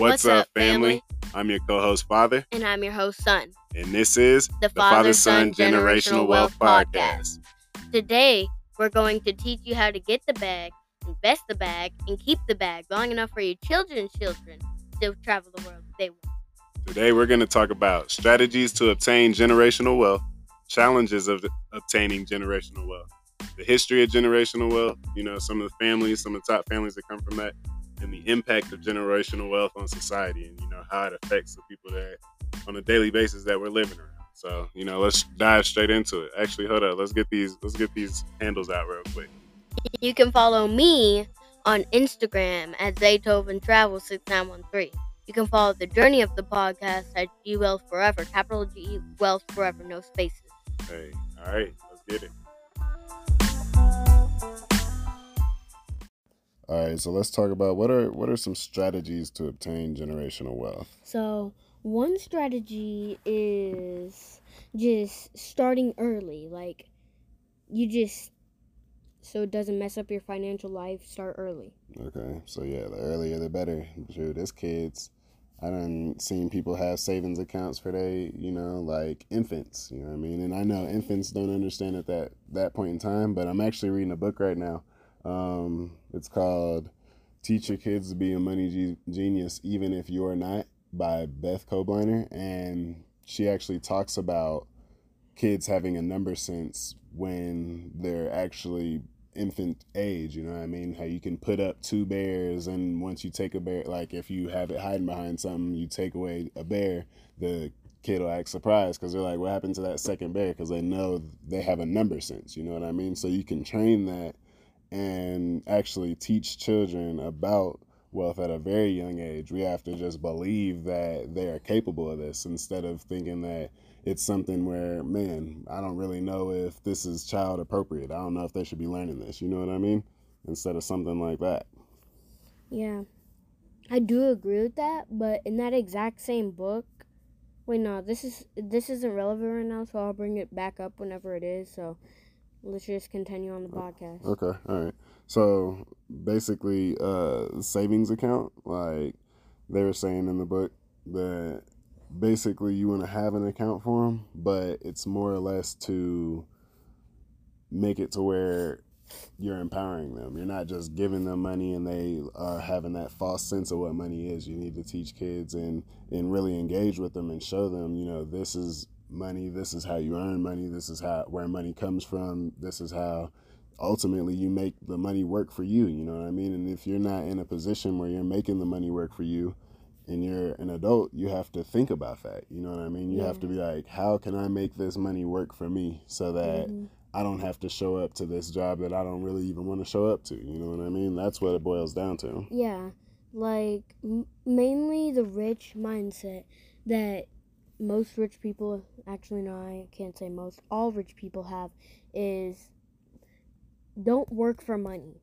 What's, up, family? I'm your co-host, Father, And I'm your host, Son. and this is The Father-Son Generational Wealth Podcast. Today, we're going to teach you how to get the bag, invest the bag, and keep the bag long enough for your children's children to travel the world if they want. Today, we're going to talk about strategies to obtain generational wealth, challenges of obtaining generational wealth, the history of generational wealth, you know, some of the families, some of the top families that come from that, and the impact of generational wealth on society and, you know, how it affects the people that on a daily basis that we're living around. So, you know, let's dive straight into it. Actually, hold up. Let's get these let's get these handles out real quick. You can follow me on Instagram at Zaytoven Travel 6913. You can follow the journey of the podcast at G Wealth Forever, capital G Wealth Forever, no spaces. Hey, all right, let's get it. All right, so let's talk about what are what are some strategies to obtain generational wealth. So, one strategy is just starting early. Like, you just, so it doesn't mess up your financial life, start early. Okay, so yeah, the earlier the better. Shoot, as kids, I done seen people have savings accounts for they, you know, like infants. You know what I mean? And I know infants don't understand at that that point in time, but I'm actually reading a book right now. Um, it's called "Teach Your Kids to Be a Money Ge- Genius, Even If You're Not" by Beth Kobliner, and she actually talks about kids having a number sense when they're actually infant age you know what i mean? How you can put up two bears and once you take a bear like if you have it hiding behind something you take away a bear the kid will act surprised because they're like what happened to that second bear? Because they know they have a number sense you know what i mean? So you can train that and actually teach children about wealth at a very young age we have to just believe that they are capable of this instead of thinking that it's something where, man, I don't really know if this is child appropriate. I don't know if they should be learning this. You know what I mean? Instead of something like that. Yeah, I do agree with that, but in that exact same book, wait, no, this is this isn't relevant right now, so I'll bring it back up whenever it is. So let's just continue on the podcast. Okay, all right. So basically, uh, savings account, like they were saying in the book, that basically you want to have an account for them, but it's more or less to make it to where you're empowering them. You're not just giving them money and they are having that false sense of what money is. You need to teach kids and and really engage with them and show them, you know, this is money, this is how you earn money, this is how where money comes from, this is how ultimately you make the money work for you, you know what I mean? And if you're not in a position where you're making the money work for you, and you're an adult, you have to think about that. You know what I mean? You Yeah. have to be like, how can I make this money work for me so that Mhm. I don't have to show up to this job that I don't really even want to show up to. You know what I mean? That's what it boils down to. Yeah, like m- mainly the rich mindset that most rich people, actually, no, I can't say most, all rich people have is don't work for money,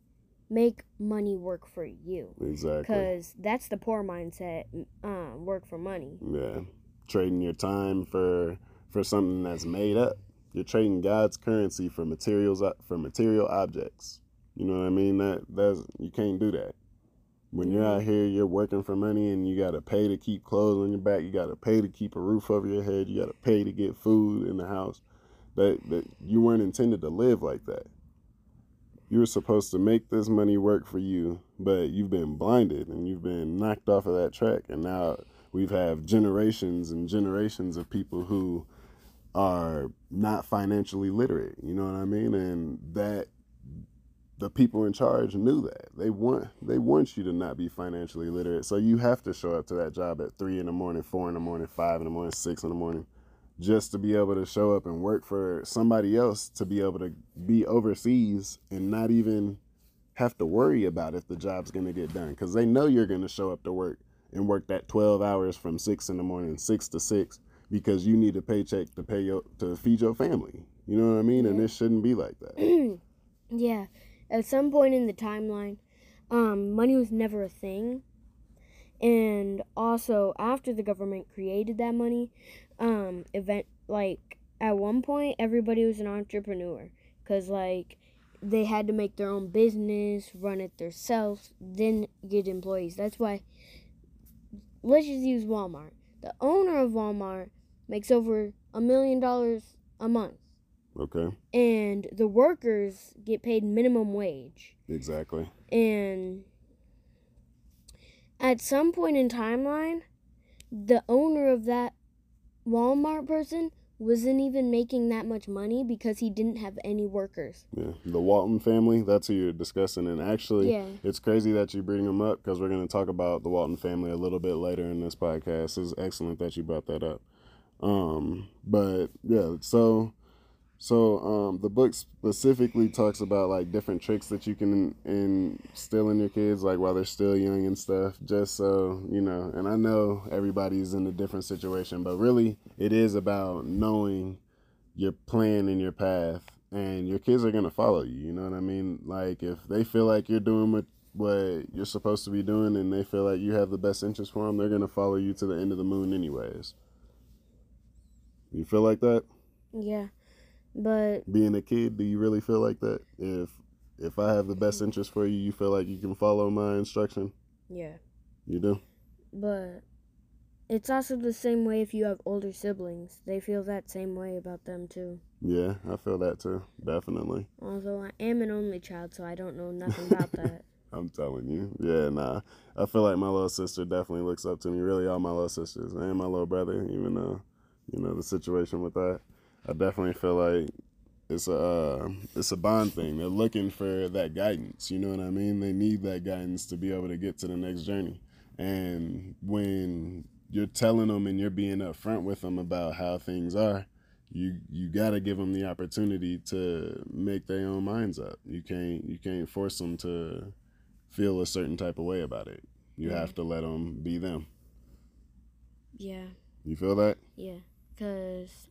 make money work for you. Exactly. Because that's the poor mindset, um, work for money. Yeah. Trading your time for for something that's made up. You're trading God's currency for materials for material objects. You know what I mean? That that's you can't do that. When you're out here, you're working for money, and you gotta pay to keep clothes on your back. You gotta pay to keep a roof over your head. You gotta pay to get food in the house. That that you weren't intended to live like that. You were supposed to make this money work for you, but you've been blinded and you've been knocked off of that track, and now we've have generations and generations of people who are not financially literate. You know what I mean? And that the people in charge knew that. They want they want you to not be financially literate. So you have to show up to that job at three in the morning, four in the morning, five in the morning, six in the morning, just to be able to show up and work for somebody else to be able to be overseas and not even have to worry about if the job's going to get done. Because they know you're going to show up to work and work that 12 hours from 6 in the morning 6 to 6 because you need a paycheck to pay your to feed your family. You know what i mean? And it shouldn't be like that. Yeah, at some point in the timeline, um, money was never a thing. And also, after the government created that money, um, event like at one point everybody was an entrepreneur because like they had to make their own business, run it themselves, then get employees. That's why let's just use Walmart. The owner of Walmart makes over a million dollars a month, Okay. and the workers get paid minimum wage. Exactly. And at some point in timeline, the owner of that Walmart person wasn't even making that much money because he didn't have any workers. Yeah. The Walton family, that's who you're discussing. And actually, Yeah. it's crazy that you bring them up because we're going to talk about the Walton family a little bit later in this podcast. It's excellent that you brought that up. Um, but yeah, so so um, the book specifically talks about like different tricks that you can instill in your kids, like while they're still young and stuff, just so you know. And I know everybody's in a different situation, but really, it is about knowing your plan and your path, and your kids are gonna follow you. You know what I mean? Like if they feel like you're doing what what you're supposed to be doing, and they feel like you have the best interest for them, they're gonna follow you to the end of the moon, anyways. You feel like that? Yeah. But being a kid, do you really feel like that? If if I have the best interest for you, you feel like you can follow my instruction? yeah. You do? But it's also the same way if you have older siblings. They feel that same way about them too. Yeah, I feel that too. Definitely. Although I am an only child, so I don't know nothing about that. I'm telling you. Yeah, nah. I feel like my little sister definitely looks up to me. Really all my little sisters and my little brother, even though, you know, the situation with that. I definitely feel like it's a uh, it's a bond thing. They're looking for that guidance. You know what I mean? They need that guidance to be able to get to the next journey. And when you're telling them and you're being upfront with them about how things are, you you got to give them the opportunity to make their own minds up. You can't you can't force them to feel a certain type of way about it. You Yeah. have to let them be them. yeah. You feel that? Yeah, cause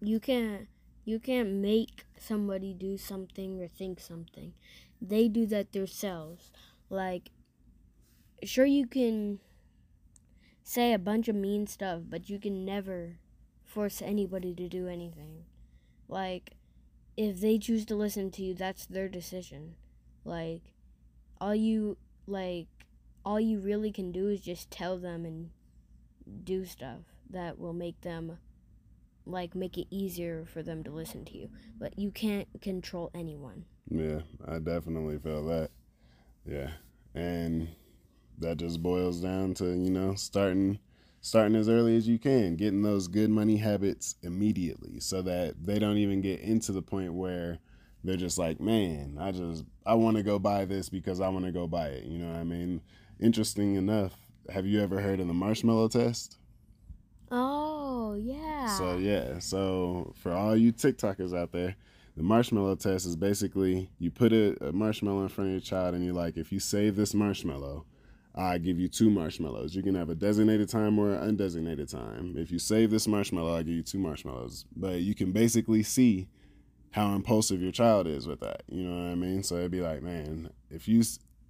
you can't you can't make somebody do something or think something. They do that themselves. Like, sure you can say a bunch of mean stuff, but you can never force anybody to do anything. Like, if they choose to listen to you, that's their decision. Like, all you like, all you really can do is just tell them and do stuff that will make them like make it easier for them to listen to you but you can't control anyone Yeah, I definitely feel that. Yeah. And that just boils down to, you know, starting starting as early as you can, getting those good money habits immediately so that they don't even get into the point where they're just like, "Man, I just I want to go buy this because I want to go buy it." You know what I mean? Interesting enough, have you ever heard of the marshmallow test? Oh yeah So yeah, so for all you TikTokers out there, the marshmallow test is basically you put a, a marshmallow in front of your child and you're like, if you save this marshmallow, I give you two marshmallows. You can have a designated time or an undesignated time. If you save this marshmallow, I give you two marshmallows. But you can basically see how impulsive your child is with that. You know what I mean? So it'd be like, man, if you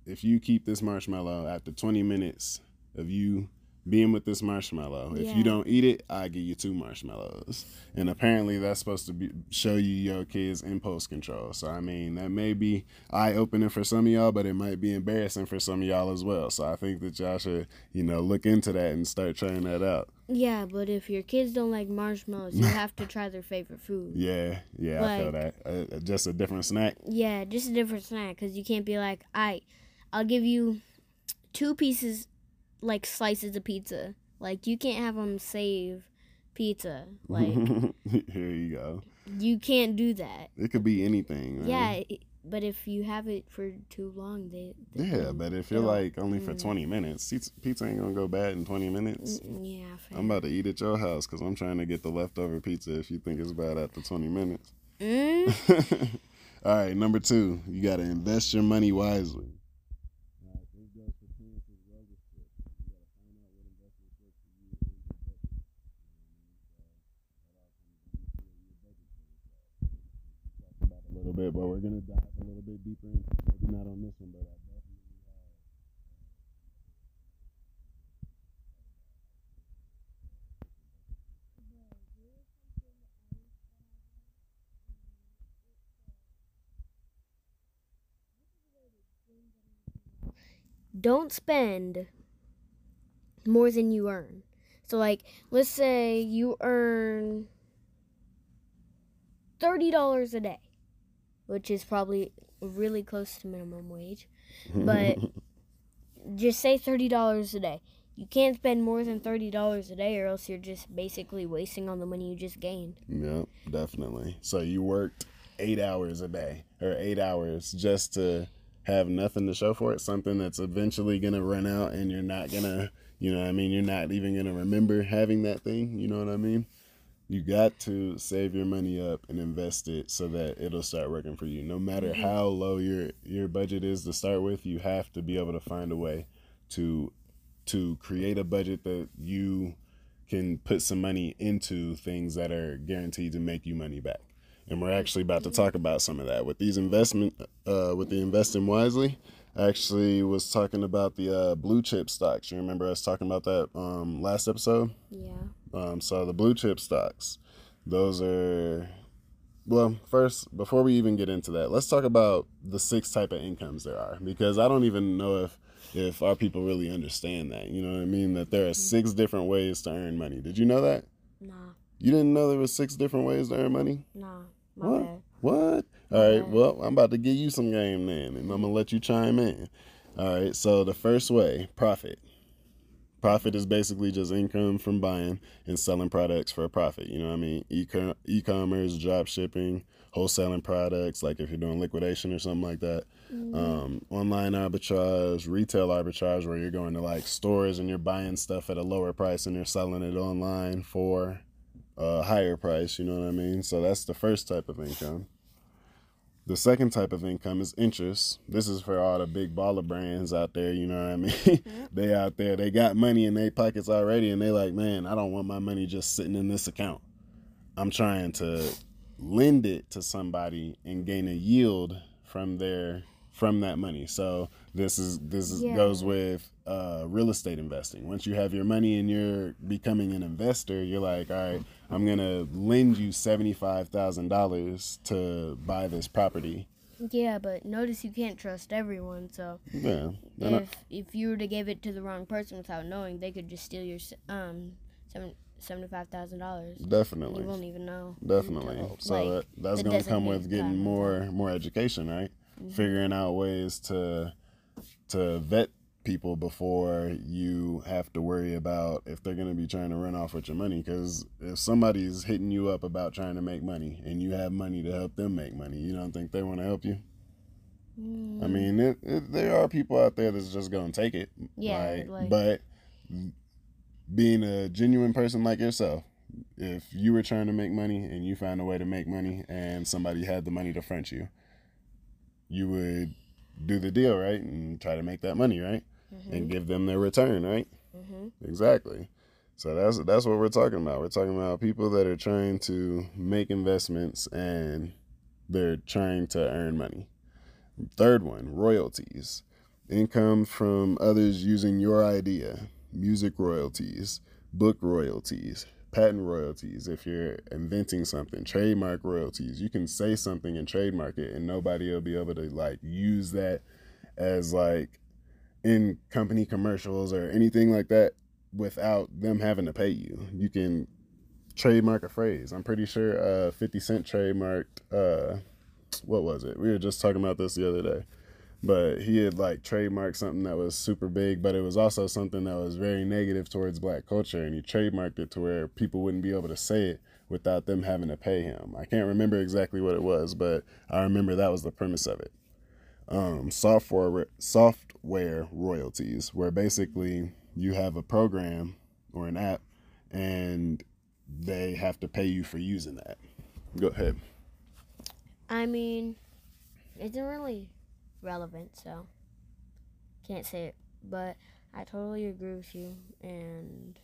if you keep this marshmallow after 20 minutes of you being with this marshmallow, if you don't eat it, I give you two marshmallows. And apparently that's supposed to be show you your kids impulse control. So I mean, that may be eye opening for some of y'all, but it might be embarrassing for some of y'all as well. So I think that y'all should, you know, look into that and start trying that out. yeah but if your kids don't like marshmallows you have to try their favorite food Yeah, yeah, I feel that. Uh, just a different snack. yeah just a different snack because you can't be like i i'll give you two pieces like slices of pizza like you can't have them save pizza like Here you go. you can't do that It could be anything. man. yeah it, but if you have it for too long they, they Yeah, but if you're like only for mm. 20 minutes, pizza, ain't gonna go bad in 20 minutes. Mm, yeah. I'm about to eat at your house because I'm trying to get the leftover pizza if you think it's bad after 20 minutes. Mm? All right, number two, you got to invest your money wisely. A little bit, but we're gonna dive a little bit deeper into maybe not on this one, but I don't spend more than you earn. So like let's say you earn $30 a day, which is probably really close to minimum wage. But just say $30 a day. You can't spend more than $30 a day or else you're just basically wasting all the money you just gained. Yeah, definitely. So you worked eight hours a day or eight hours just to have nothing to show for it, something that's eventually gonna run out and you're not gonna you know what I mean, you're not even gonna remember having that thing, you know what I mean? You got to save your money up and invest it so that it'll start working for you. No matter how low your your budget is to start with, you have to be able to find a way to to create a budget that you can put some money into things that are guaranteed to make you money back. And we're actually about to talk about some of that with these investment uh, with the investing wisely. I actually was talking about the uh, blue chip stocks. You remember us talking about that um, last episode? Yeah. Um, so the blue chip stocks, those are well. First, before we even get into that, let's talk about the six type of incomes there are because I don't even know if if our people really understand that. You know what I mean? That there are six different ways to earn money. Did you know that? Nah. You didn't know there was six different ways to earn money? Nah. What? bad. What? All right. bad. Well, I'm about to give you some game then, and I'm gonna let you chime in. All right. So the first way, profit. Profit is basically just income from buying and selling products for a profit. You know what I mean? E- e-commerce, drop shipping, wholesaling products, like if you're doing liquidation or something like that. Um, online arbitrage, retail arbitrage, where you're going to like stores and you're buying stuff at a lower price and you're selling it online for a higher price. You know what I mean? So that's the first type of income. The second type of income is interest. This is for all the big baller brands out there, you know what I mean? they out there, they got money in their pockets already and they like, man, I don't want my money just sitting in this account. I'm trying to lend it to somebody and gain a yield from their from that money. So this is this is, Yeah. goes with uh, real estate investing. Once you have your money and you're becoming an investor, you're like, all right, I'm gonna lend you seventy five thousand dollars to buy this property. Yeah, but notice you can't trust everyone. So Yeah, I- if if you were to give it to the wrong person without knowing, they could just steal your um seven seventy five thousand dollars. Definitely. You won't even know. Definitely. until, So like, that, that's going to come with getting. Mm-hmm. more more education, right? Figuring out ways to to vet people before you have to worry about if they're going to be trying to run off with your money because if somebody's hitting you up about trying to make money and you have money to help them make money you don't think they want to help you? Mm, i mean it, it, there are people out there that's just going to take it Yeah, like, like- but being a genuine person like yourself if you were trying to make money and you found a way to make money and somebody had the money to front you you would do the deal right? And try to make that money right? And give them their return right? Mhm. exactly. So that's that's what we're talking about. We're talking about people that are trying to make investments and they're trying to earn money. Third one royalties. Income from others using your idea. Music royalties. Book royalties patent royalties if you're inventing something trademark royalties. You can say something and trademark it and nobody will be able to like use that as like in company commercials or anything like that without them having to pay you. You can trademark a phrase. I'm pretty sure uh 50 cent trademarked uh what was it? We were just talking about this the other day but he had like trademarked something that was super big, but it was also something that was very negative towards black culture, and he trademarked it to where people wouldn't be able to say it without them having to pay him. I can't remember exactly what it was, but I remember that was the premise of it. Um, software software royalties, where basically you have a program or an app, and they have to pay you for using that. Go ahead. I mean, it's not really relevant, so can't say it. But I totally agree with you, and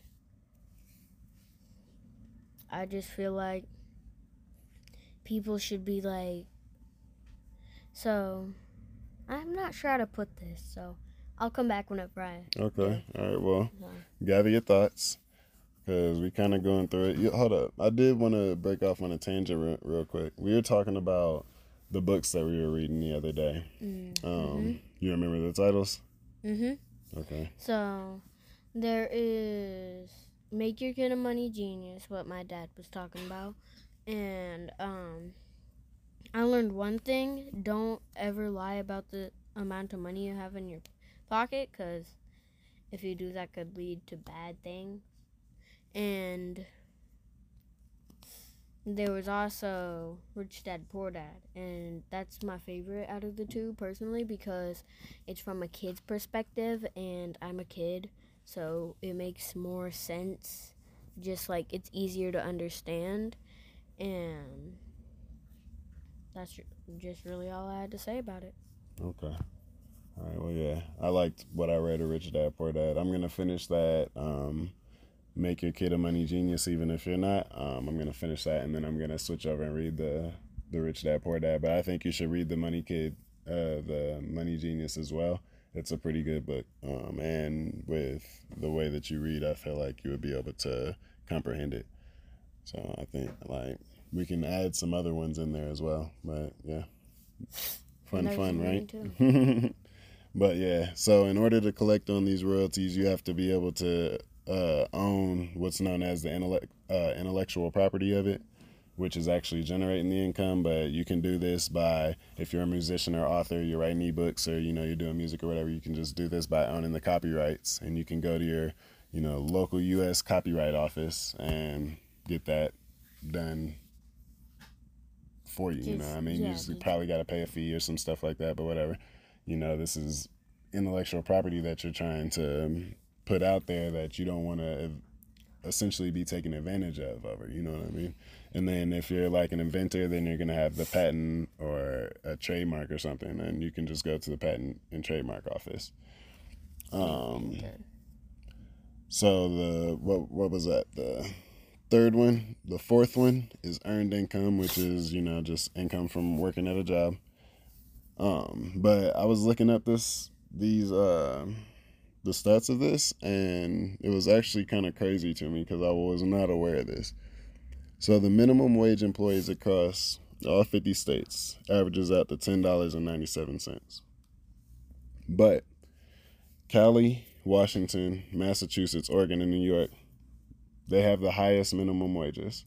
I just feel like people should be like. So, I'm not sure how to put this, so I'll come back whenever I. Okay. All right. Well. No. gather your thoughts because we kind of going through it. You, hold up, I did want to break off on a tangent real, real quick. We were talking about the books that we were reading the other day. Mm, Um, You remember the titles? mhm. Okay. So, There is Make Your Kid a Money Genius, what my dad was talking about. And um I learned one thing, don't ever lie about the amount of money you have in your pocket cuz if you do that could lead to bad things. And there was also Rich Dad Poor Dad, and that's my favorite out of the two personally because it's from a kid's perspective, and I'm a kid, so it makes more sense. Just like it's easier to understand, and that's just really all I had to say about it. Okay. All right. Well, yeah, I liked what I read of Rich Dad Poor Dad. I'm gonna finish that. Um, make your kid a money genius, even if you're not. Um, I'm gonna finish that, and then I'm gonna switch over and read the the Rich Dad Poor Dad. But I think you should read the Money Kid, uh, the Money Genius as well. It's a pretty good book, um, and with the way that you read, I feel like you would be able to comprehend it. So I think like we can add some other ones in there as well. But yeah, fun, fun, right? but yeah, so in order to collect on these royalties, you have to be able to uh, own what's known as the intellect, uh, intellectual property of it, which is actually generating the income. But you can do this by if you're a musician or author, you're writing ebooks or you know you're doing music or whatever. You can just do this by owning the copyrights, and you can go to your you know local U.S. copyright office and get that done for you. you know, I mean, yeah, you just just- probably got to pay a fee or some stuff like that, but whatever. You know, this is intellectual property that you're trying to um, put out there that you don't want to essentially be taken advantage of over you know what i mean? And then if you're like an inventor then you're going to have the patent or a trademark or something and you can just go to the patent and trademark office. Um so the what what was that? The third one the fourth one is earned income which is you know just income from working at a job. Um but i was looking up this these uh the stats of this, and it was actually kind of crazy to me because I was not aware of this. So the minimum wage employees across all 50 states averages out to $10.97. But Cali, Washington, Massachusetts, Oregon, and New York, they have the highest minimum wages.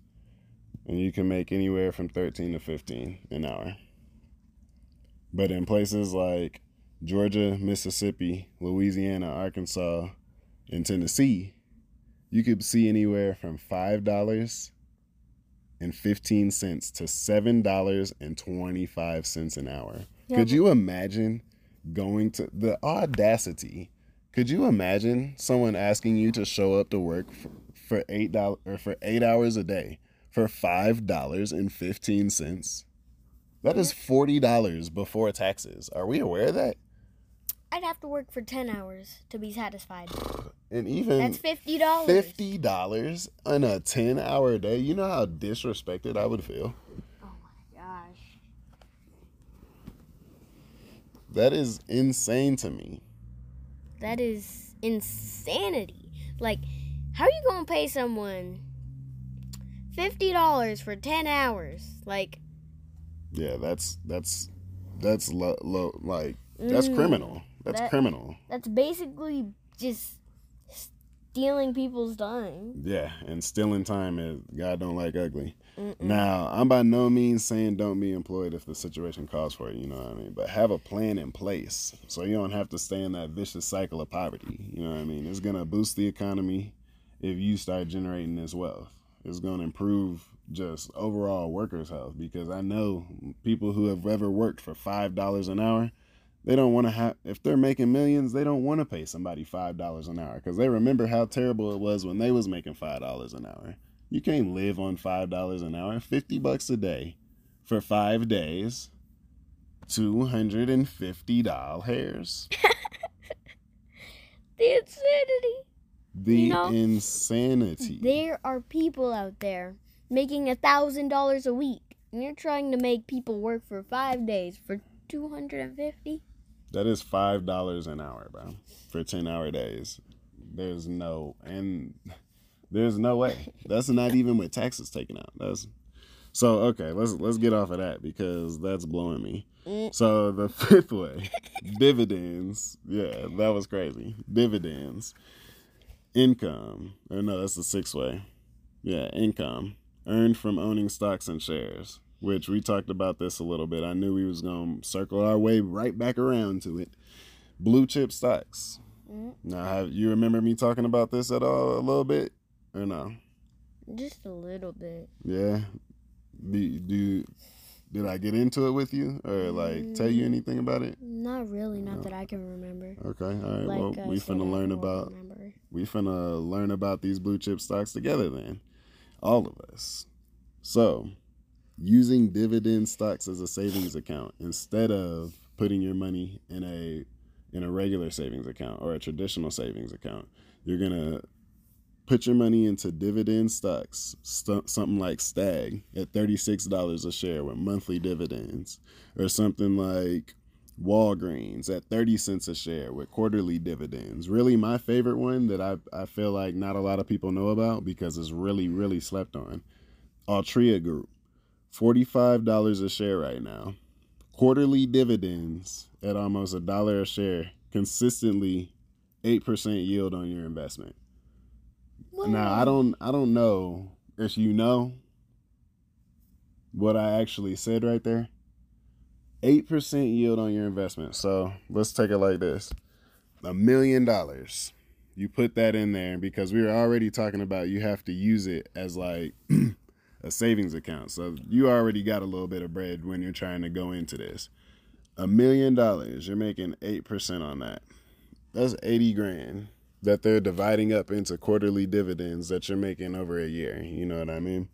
And you can make anywhere from 13 to 15 an hour. But in places like Georgia, Mississippi, Louisiana, Arkansas, and Tennessee, you could see anywhere from five dollars and fifteen cents to seven dollars and twenty five cents an hour. Yeah, could you imagine going to the audacity? Could you imagine someone asking you to show up to work for, for eight dollars or for eight hours a day for five dollars and fifteen cents? That is forty dollars before taxes. Are we aware of that? I'd have to work for 10 hours to be satisfied. And even That's $50. fifty dollars on a ten hour day. You know how disrespected I would feel. Oh my gosh. That is insane to me. That is insanity. Like, how are you going to pay someone $50 for 10 hours? Like, Yeah, that's that's that's low, low like that's Mm, criminal. That's that- criminal. that's basically just stealing people's time. Yeah, and stealing time is God don't like ugly. Mm-mm. Now, I'm by no means saying don't be employed if the situation calls for it, you know what I mean? But have a plan in place so you don't have to stay in that vicious cycle of poverty. You know what I mean? It's going to boost the economy if you start generating this wealth. It's going to improve just overall workers' health because I know people who have ever worked for $5 an hour, they don't want to have, if they're making millions, they don't want to pay somebody $5 an hour because they remember how terrible it was when they was making $5 an hour. You can't live on five dollars an hour. Fifty bucks a day for five days. Two hundred and fifty dollars. The insanity. The You know, insanity. There are people out there making a thousand dollars a week, and you're trying to make people work for five days for two hundred and fifty. That is five dollars an hour, bro, for ten hour days. There's no and there's no way. That's not even with taxes taken out. That's so okay. Let's let's get off of that because that's blowing me. Mm. So the fifth way, dividends. Yeah, that was crazy. Dividends. income. Or no, that's the sixth way. Yeah, income earned from owning stocks and shares, which we talked about this a little bit. I knew we was going to circle our way right back around to it. Blue chip stocks. Mm-hmm. Now, have you remember me talking about this at all a little bit or no? Just a little bit. Yeah. Do, do did I get into it with you or like tell you mm, anything about it? Not really, not no. that I can remember. Okay, all right. Like well, we finna learn about remember. we finna learn about these blue chip stocks together then, all of us. So, using dividend stocks as a savings account instead of putting your money in a in a regular savings account or a traditional savings account, you're gonna put your money into dividend stocks, st- something like Stag at $36 a share with monthly dividends, or something like Walgreens at 30 cents a share with quarterly dividends. Really, my favorite one that I, I feel like not a lot of people know about because it's really, really slept on. Altria Group, $45 a share right now. Quarterly dividends at almost a dollar a share, consistently 8% yield on your investment. Now I don't I don't know if you know what I actually said right there. Eight percent yield on your investment. So let's take it like this: a million dollars. You put that in there because we were already talking about you have to use it as like a savings account. So you already got a little bit of bread when you're trying to go into this. A million dollars, you're making eight percent on that. That's eighty grand that they're dividing up into quarterly dividends that you're making over a year. You know what I mean?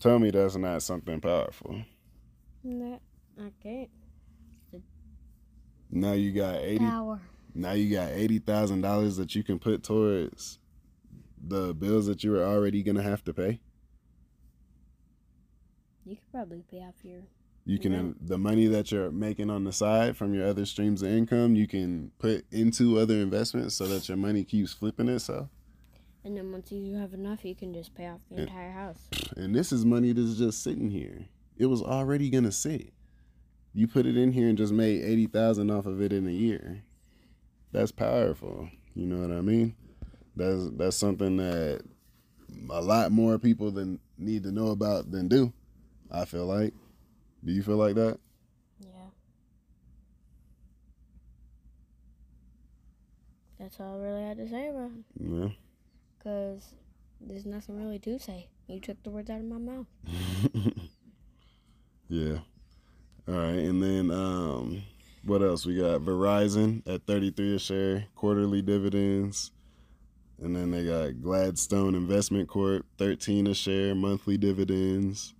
Tell me that's not something powerful. No, I can't. Now you got eighty. Power. Now you got eighty thousand dollars that you can put towards the bills that you were already gonna have to pay. You could probably pay off your you can yeah. the money that you're making on the side from your other streams of income, you can put into other investments so that your money keeps flipping itself. And then once you have enough, you can just pay off the and, entire house. And this is money that's just sitting here. It was already gonna sit. You put it in here and just made eighty thousand off of it in a year. That's powerful. You know what I mean? That's that's something that a lot more people than need to know about than do. I feel like. Do you feel like that? Yeah. That's all I really had to say about it. Yeah. Because there's nothing really to say. You took the words out of my mouth. yeah. All right, and then um, what else? We got Verizon at 33 a share, quarterly dividends. And then they got Gladstone Investment Corp, 13 a share, monthly dividends.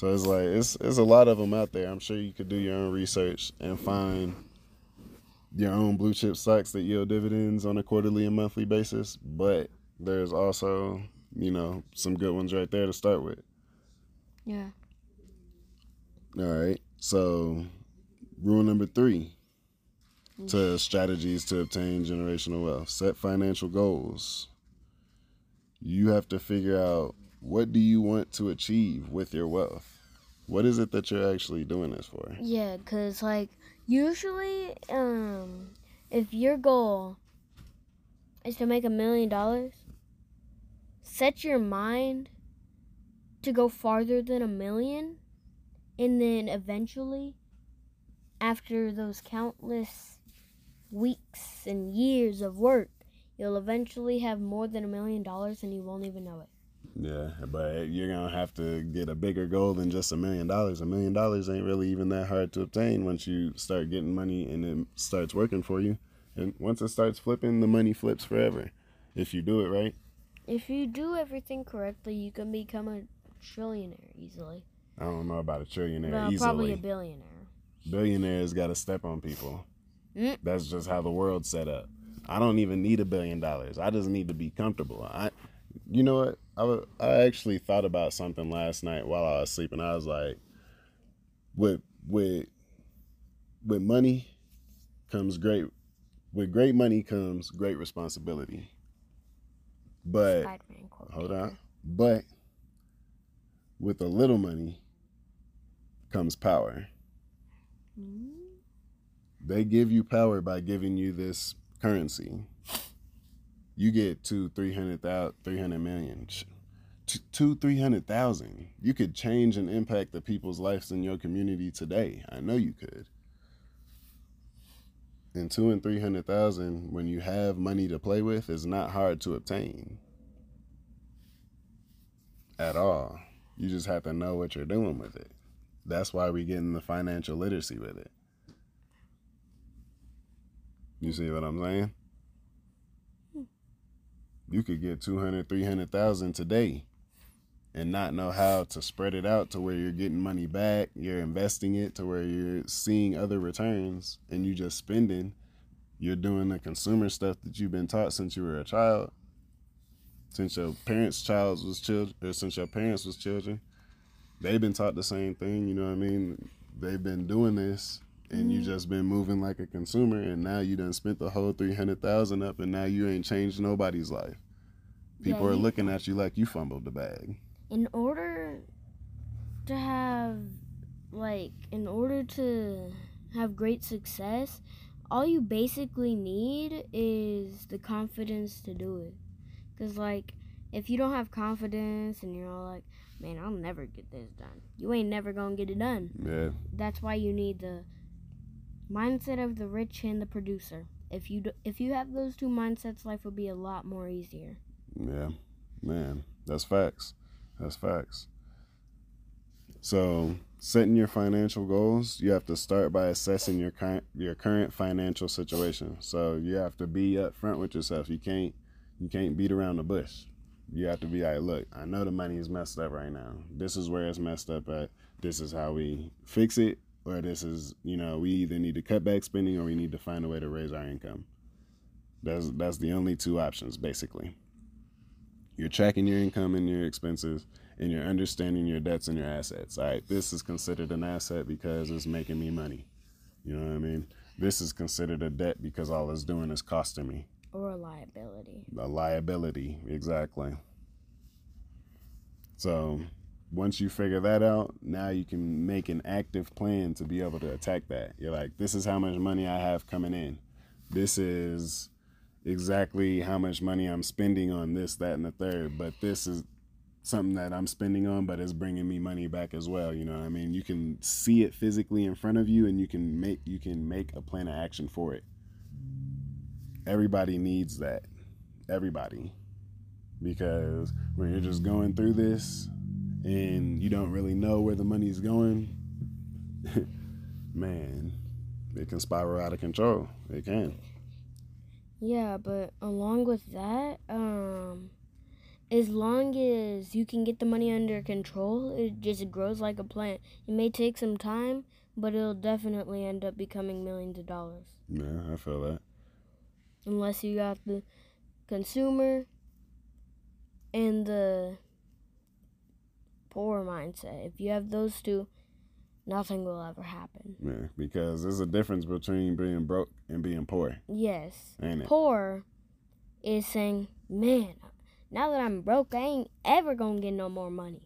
So it's like it's it's a lot of them out there. I'm sure you could do your own research and find your own blue chip stocks that yield dividends on a quarterly and monthly basis. But there's also you know some good ones right there to start with. Yeah. All right. So rule number three to strategies to obtain generational wealth. Set financial goals. You have to figure out what do you want to achieve with your wealth? What is it that you're actually doing this for? Yeah, cuz like usually um if your goal is to make a million dollars, set your mind to go farther than a million and then eventually after those countless weeks and years of work, you'll eventually have more than a million dollars and you won't even know it. Yeah, but you're gonna have to get a bigger goal than just a million dollars. A million dollars ain't really even that hard to obtain once you start getting money and it starts working for you. And once it starts flipping, the money flips forever. If you do it right. If you do everything correctly, you can become a trillionaire easily. I don't know about a trillionaire well, easily. Probably a billionaire. Billionaires got to step on people. Mm. That's just how the world's set up. I don't even need a billion dollars. I just need to be comfortable. I you know what? I, I actually thought about something last night while I was sleeping. I was like, with with with money comes great with great money comes great responsibility. But hold on. But with a little money comes power. Mm-hmm. They give you power by giving you this currency. You get two, three hundred thousand, three hundred million, two, three hundred thousand. You could change and impact the people's lives in your community today. I know you could. And two and three hundred thousand, when you have money to play with, is not hard to obtain at all. You just have to know what you're doing with it. That's why we get in the financial literacy with it. You see what I'm saying? You could get 200, 300,000 today and not know how to spread it out to where you're getting money back, you're investing it to where you're seeing other returns and you just spending. You're doing the consumer stuff that you've been taught since you were a child. Since your parents' child was children or since your parents was children. They've been taught the same thing, you know what I mean? They've been doing this and mm-hmm. you just been moving like a consumer and now you done spent the whole 300,000 up and now you ain't changed nobody's life. People yeah, are looking at you like you fumbled the bag. In order to have like in order to have great success, all you basically need is the confidence to do it. Cuz like if you don't have confidence and you're all like, "Man, I'll never get this done." You ain't never going to get it done. Yeah. That's why you need the mindset of the rich and the producer. If you do, if you have those two mindsets, life will be a lot more easier. Yeah, man, that's facts. That's facts. So, setting your financial goals, you have to start by assessing your current your current financial situation. So, you have to be upfront with yourself. You can't you can't beat around the bush. You have to be like, look, I know the money is messed up right now. This is where it's messed up at. This is how we fix it or this is you know we either need to cut back spending or we need to find a way to raise our income. That's that's the only two options basically. You're tracking your income and your expenses and you're understanding your debts and your assets. All right this is considered an asset because it's making me money. You know what i mean? This is considered a debt because all it's doing is costing me. Or a liability. A liability exactly. So once you figure that out, now you can make an active plan to be able to attack that. You're like, this is how much money I have coming in. This is exactly how much money I'm spending on this, that, and the third. But this is something that I'm spending on, but it's bringing me money back as well. You know what I mean? You can see it physically in front of you, and you can make you can make a plan of action for it. Everybody needs that. Everybody. Because when you're just going through this, and you don't really know where the money's going, man, it can spiral out of control. It can. Yeah, but along with that, um, as long as you can get the money under control, it just grows like a plant. It may take some time, but it'll definitely end up becoming millions of dollars. Yeah, I feel that. Unless you got the consumer and the poor mindset. If you have those two, nothing will ever happen. Yeah, because there's a difference between being broke and being poor. Yes. Ain't it? Poor is saying, man, now that I'm broke, I ain't ever gonna get no more money.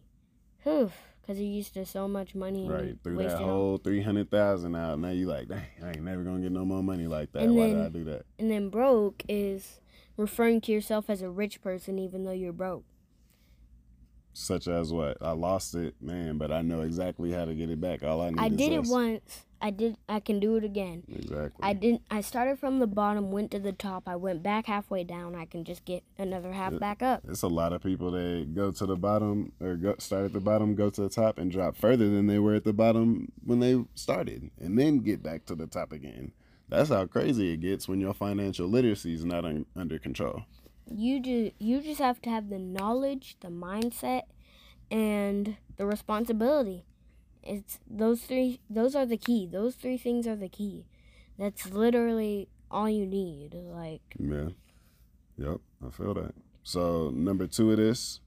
Whew. Cause you used to so much money. Right, through that whole three hundred thousand out. Now you like, dang, I ain't never gonna get no more money like that. And Why then, did I do that? And then broke is referring to yourself as a rich person, even though you're broke such as what I lost it, man, but I know exactly how to get it back. All I need. Is I did us. it once. I did. I can do it again. Exactly. I didn't. I started from the bottom, went to the top. I went back halfway down. I can just get another half it, back up. It's a lot of people that go to the bottom or go, start at the bottom, go to the top, and drop further than they were at the bottom when they started, and then get back to the top again. That's how crazy it gets when your financial literacy is not un, under control you do you just have to have the knowledge, the mindset, and the responsibility. It's those three those are the key. Those three things are the key. That's literally all you need. Like Yeah. Yep, I feel that. So number two of this,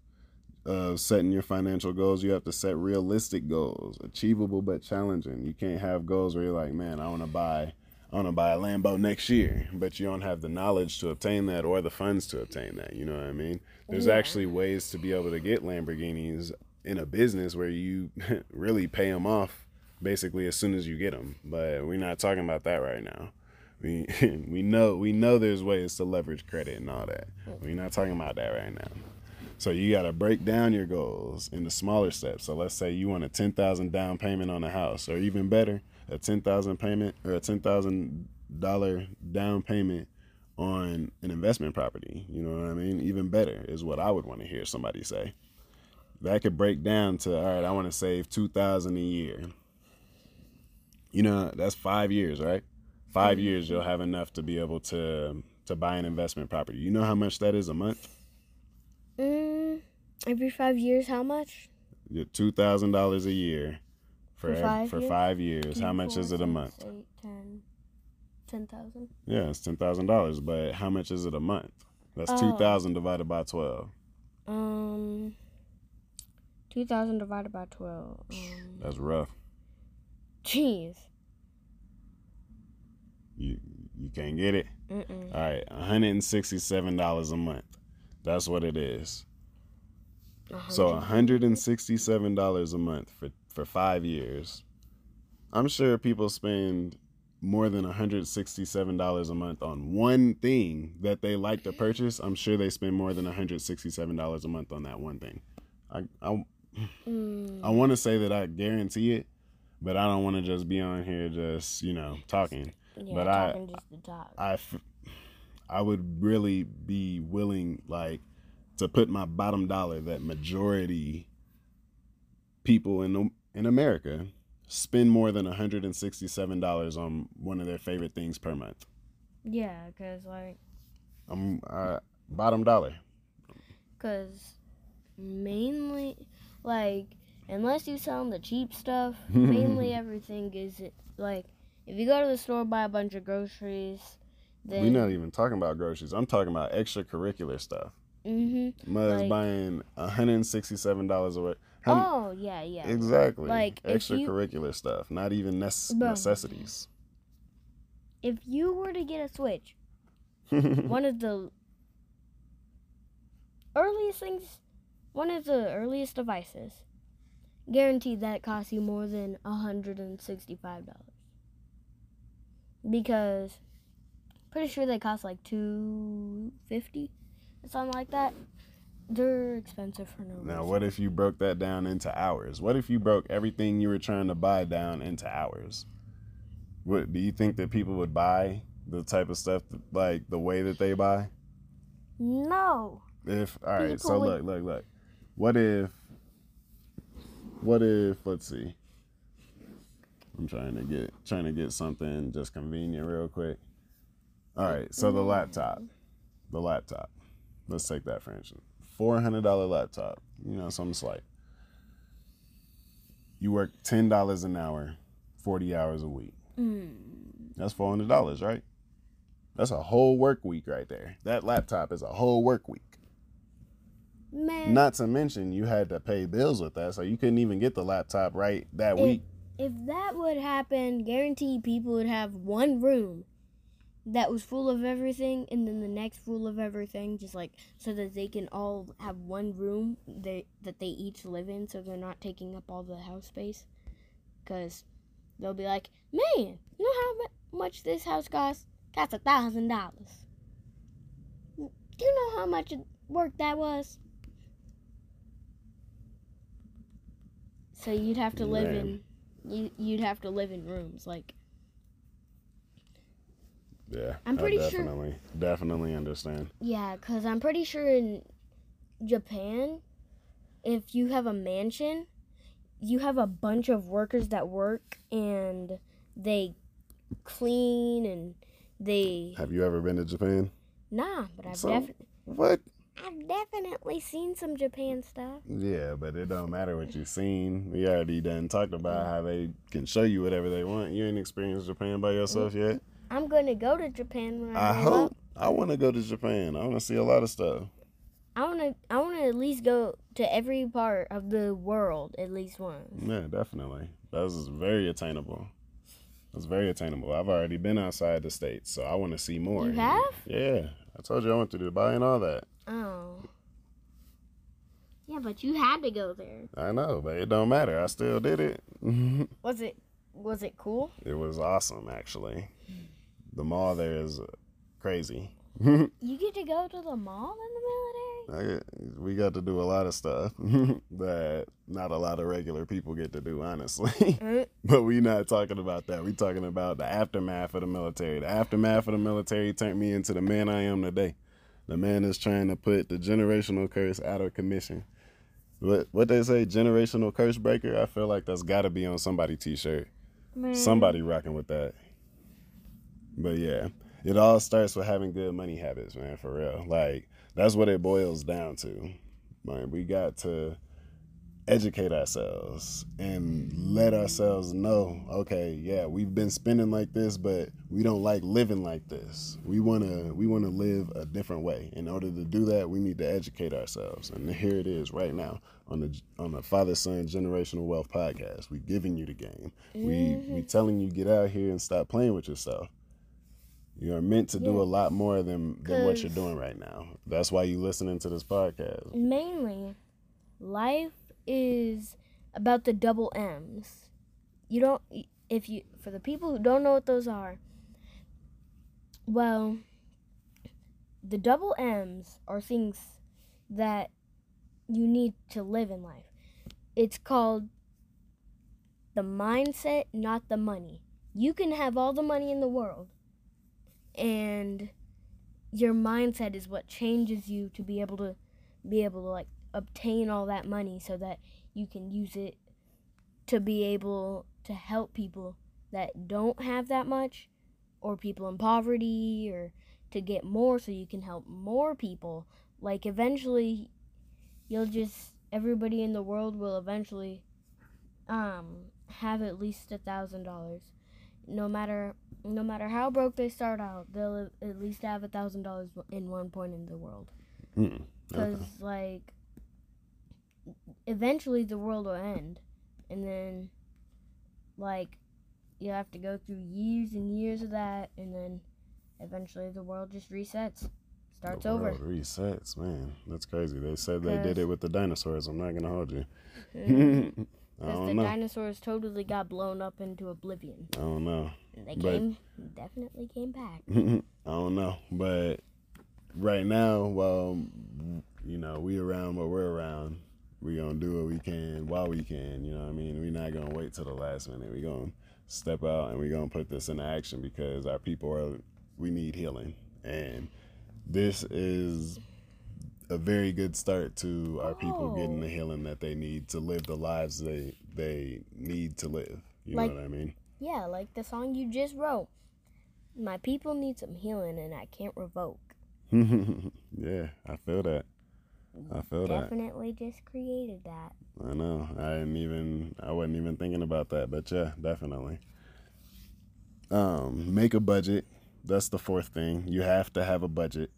uh, setting your financial goals, you have to set realistic goals, achievable but challenging. You can't have goals where you're like, man, I want to buy I want to buy a Lambo next year, but you don't have the knowledge to obtain that or the funds to obtain that. You know what I mean? There's yeah. actually ways to be able to get Lamborghinis in a business where you really pay them off basically as soon as you get them. But we're not talking about that right now. we we know we know there's ways to leverage credit and all that. We're not talking about that right now. So you got to break down your goals into smaller steps. So let's say you want a ten thousand down payment on a house, or even better, a ten thousand payment or a ten thousand dollar down payment on an investment property. You know what I mean? Even better is what I would want to hear somebody say. That could break down to all right. I want to save two thousand a year. You know that's five years, right? 5 years you'll have enough to be able to to buy an investment property. You know how much that is a month? Mm, every five years, how much? Two thousand dollars a year for For five for years? five years. How much is it a month? Eight, ten, ten thousand. Yeah, it's ten thousand dollars. But how much is it a month? That's Oh. two thousand divided by twelve. Um, two thousand divided by twelve. Um, That's rough. jeez. You you can't get it. Mm-mm. All right, one hundred and sixty-seven dollars a month. That's what it is. So one hundred and sixty-seven dollars a month for for five years. I'm sure people spend more than one hundred sixty-seven dollars a month on one thing that they like to purchase. I'm sure they spend more than one hundred sixty-seven dollars a month on that one thing. I I, Mm, I want to say that I guarantee it, but I don't want to just be on here just you know talking. yeah, but I- talking just to talk. I, f- I would really be willing like to put my bottom dollar that majority people in the- in America spend more than $167 on one of their favorite things per month. yeah, cause like, I'm uh, bottom dollar. cause mainly like unless you sell the cheap stuff, mainly everything is like if you go to the store buy a bunch of groceries, then We're not even talking about groceries. I'm talking about extracurricular stuff. hmm Mother's Like- buying $167 a week. How Oh yeah, yeah. Exactly. Like, if you- extracurricular stuff, not even nece- Bro. necessities. If you were to get a Switch, one of the earliest things, one of the earliest devices, guaranteed that it costs you more than hundred and sixty-five dollars. Because, pretty sure they cost like two fifty or something like that. They're expensive for no reason. Now, what if you broke that down into hours? What if you broke everything you were trying to buy down into hours? What do you think that people would buy the type of stuff that, like the way that they buy? No. If all right, so People look, look, look. What if? What if? Let's see. I'm trying to get trying to get something just convenient real quick. All right, so the mm-hmm. laptop, the laptop. Let's take that for instance. Four hundred dollar laptop. You know, something slight. You work ten dollars an hour, forty hours a week. Mm. That's four hundred dollars, right? That's a whole work week right there. That laptop is a whole work week. Man. Not to mention you had to pay bills with that, so you couldn't even get the laptop right that It- week. if that would happen, guaranteed people would have one room that was full of everything, and then the next full of everything, just like so that they can all have one room they, that they each live in, so they're not taking up all the house space. Because they'll be like, "Man, you know how much this house costs? Costs a thousand dollars. Do you know how much work that was?" So you'd have to live Man. in you you'd have to live in rooms like Yeah, I'm I pretty sure- definitely, definitely understand. yeah because i'm pretty sure in japan if you have a mansion you have a bunch of workers that work and they clean and they Have you ever been to Japan? nah but i've So- definitely What? i've definitely seen some japan stuff Yeah, but it don't matter what you've seen. We already done talked about how they can show you whatever they want. You ain't experienced Japan by yourself yet. I'm gonna go to japan when i, I up. hope. I want to go to Japan. I want to see a lot of stuff. i want to i want to at least go to every part of the world at least once Yeah, definitely. That's very attainable. That's very attainable. I've already been outside the states, so I want to see more. You have? Yeah, I told you I went to Dubai and all that. Oh. Yeah, but you had to go there. I know, but it don't matter. I still did it. Was it was it cool? it was awesome, actually. The mall there is crazy. You get to go to the mall in the military? I, we got to do a lot of stuff that not a lot of regular people get to do, honestly. Uh, but we not talking about that. We talking about the aftermath of the military. The aftermath of the military turned me into the man I am today. The man is trying to put the generational curse out of commission. What what they say, generational curse breaker? I feel like that's got to be on somebody t-shirt. man. Somebody rocking with that. But yeah, it all starts with having good money habits, man. For real, like that's what it boils down to. Man, we got to educate ourselves and let ourselves know, okay, yeah, we've been spending like this, but we don't like living like this. We wanna we wanna live a different way. In order to do that, we need to educate ourselves. And here it is right now on the on the Father Son Generational Wealth podcast. We giving you the game. We we telling you get out here and stop playing with yourself. You are meant to do Yeah. a lot more than than what you're doing right now. That's why you're listening to this podcast. Mainly, life is about the double M's. You don't, if you, for the people who don't know what those are, well, the double M's are things that you need to live in life. It's called the mindset, not the money. You can have all the money in the world, and your mindset is what changes you to be able to be able to like obtain all that money so that you can use it to be able to help people that don't have that much or people in poverty or to get more so you can help more people. Like eventually you'll just everybody in the world will eventually um have at least a thousand dollars no matter no matter how broke they start out they'll at least have a thousand dollars in one point in the world Mm. because Okay. like eventually the world will end and then like you'll have to go through years and years of that and then eventually the world just resets starts The over resets, man. That's crazy. They said they did it with the dinosaurs. I'm not gonna hold you. because the know. dinosaurs totally got blown up into oblivion I don't know. they But- came definitely came back I don't know. But right now, well, you know, we around what we're around. We gonna do what we can while we can. You know what I mean? We're not gonna wait till the last minute. We gonna step out and we gonna put this into action because our people are. We need healing, and this is a very good start to our people getting Oh. the healing that they need to live the lives they they need to live. You Like- know what I mean? yeah like the song you just wrote my people need some healing and i can't revoke yeah, I feel that. I feel that. definitely just created that I know. I didn't even. I wasn't even thinking about that, but yeah, definitely. Um, make a budget. That's the fourth thing. You have to have a budget,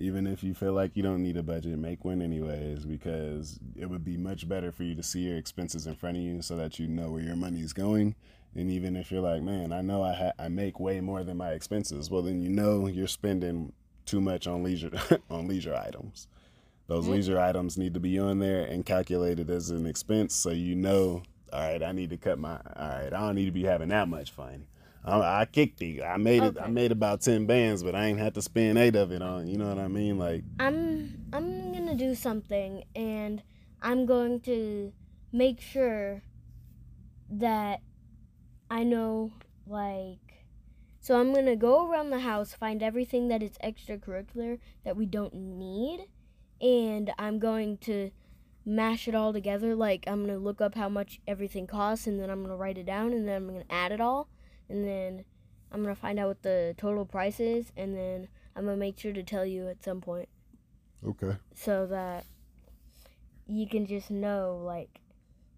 even if you feel like you don't need a budget. Make one anyways, because it would be much better for you to see your expenses in front of you, so that you know where your money is going. And even if you're like, man, I know I ha- I make way more than my expenses, well, then you know you're spending too much on leisure on leisure items. Those Mhm. leisure items need to be on there and calculated as an expense, so you know. All right, I need to cut my. All right, I don't need to be having that much fun. I, I kicked the. I made it. I made about ten bands, but I ain't had to spend eight of it on. You know what I mean? Like, I'm I'm gonna do something and I'm going to make sure that I know like so I'm gonna go around the house, find everything that is extracurricular that we don't need, and I'm going to mash it all together. Like I'm gonna look up how much everything costs and then I'm gonna write it down and then I'm gonna add it all and then I'm gonna find out what the total price is and then I'm gonna make sure to tell you at some point. Okay, so that you can just know like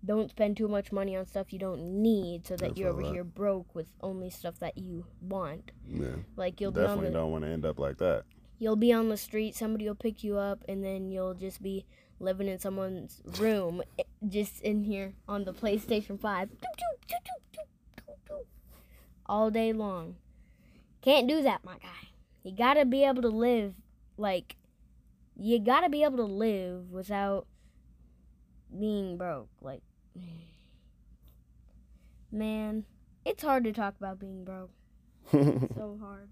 don't spend too much money on stuff you don't need so that That's you're over right. here broke with only stuff that you want. Yeah, like you'll definitely the don't want to end up like that. you'll be on the street somebody will pick you up and then you'll just be living in someone's room eh, just in here on the PlayStation 5 all day long. Can't do that my guy. You got to be able to live like you got to be able to live without being broke like man it's hard to talk about being broke. So hard.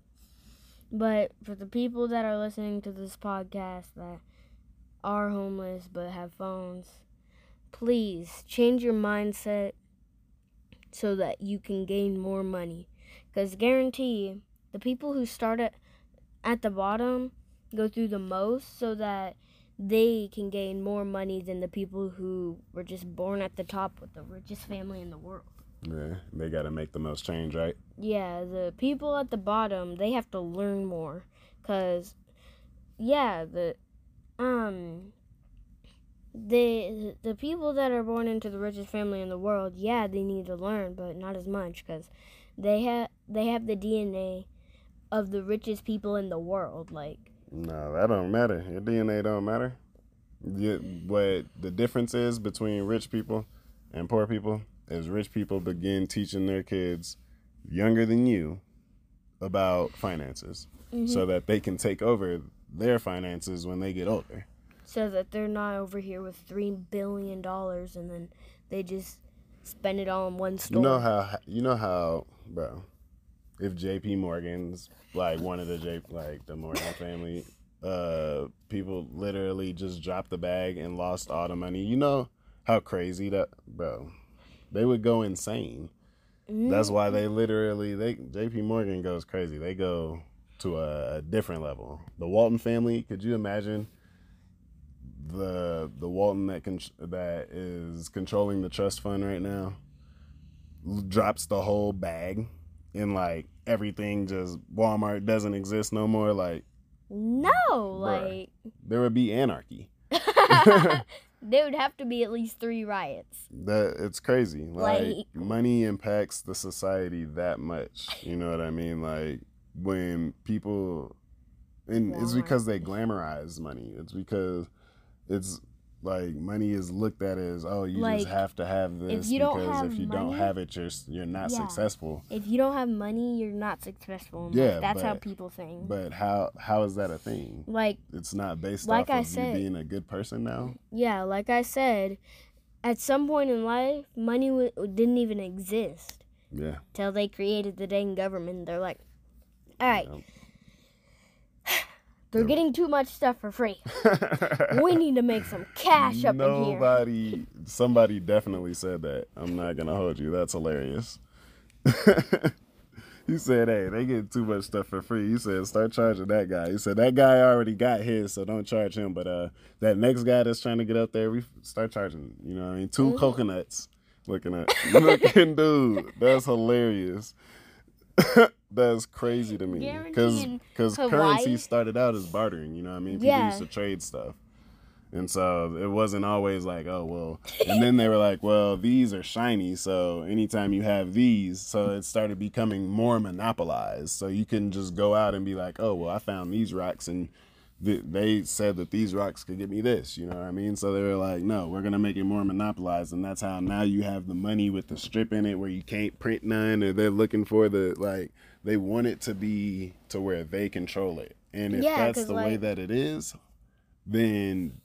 But for the people that are listening to this podcast that are homeless but have phones, please change your mindset so that you can gain more money. Because guarantee the people who start at, at the bottom go through the most so that they can gain more money than the people who were just born at the top with the richest family in the world. Yeah, they got to make the most change, right? Yeah, the people at the bottom, they have to learn more cuz yeah, the um the the people that are born into the richest family in the world, yeah, they need to learn, but not as much cuz they have they have the DNA of the richest people in the world like No, that don't matter. Your DNA don't matter. You, what the difference is between rich people and poor people is rich people begin teaching their kids younger than you about finances so mm-hmm. that they can take over their finances when they get older. So that they're not over here with 3 billion dollars and then they just spend it all in one store. You know how you know how, bro. If J.P. Morgan's like one of the J like the Morgan family, uh, people literally just dropped the bag and lost all the money. You know how crazy that, bro. They would go insane. That's why they literally they J.P. Morgan goes crazy. They go to a different level. The Walton family. Could you imagine? The the Walton that con- that is controlling the trust fund right now drops the whole bag and like everything just Walmart doesn't exist no more like no, like there would be anarchy. There would have to be at least 3 riots. that it's crazy. Like, Like- money impacts the society that much you know what I mean? Like when people and it's because they glamorize money. It's because it's like money is looked at as oh you Like, just have to have this don't because have if you don't have it you're you're not Yeah. successful If you don't have money, you're not successful. Yeah, life. that's how people think. but how how is that a thing like it's not based Like off I of said- you being a good person now yeah, like I said, at some point in life, money w- didn't even exist yeah till they created the dang government. They're like, all right, Yep. They're getting too much stuff for free. we need to make some cash up in here. Nobody, somebody definitely said that. I'm not gonna hold you. That's hilarious. he said, "Hey, they get too much stuff for free." He said, "Start charging that guy." He said, "That guy already got his, so don't charge him." But uh, that next guy that's trying to get up there, we start charging. You know, what I mean, 2 Mm-hmm. coconuts. Looking at, looking, dude, that's hilarious. that's crazy to me because because currency started out as bartering. You know, what I mean, people Yeah. used to trade stuff. And so it wasn't always like, oh, well. And then they were like, well, these are shiny. So anytime you have these, so it started becoming more monopolized. So you can just go out and be like, oh, well, I found these rocks and th- they said that these rocks could get me this. You know what I mean? So they were like, no, we're going to make it more monopolized. And that's how now you have the money with the strip in it where you can't print none or they're looking for the, like, they want it to be to where they control it. And if Yeah, that's the way that it is, then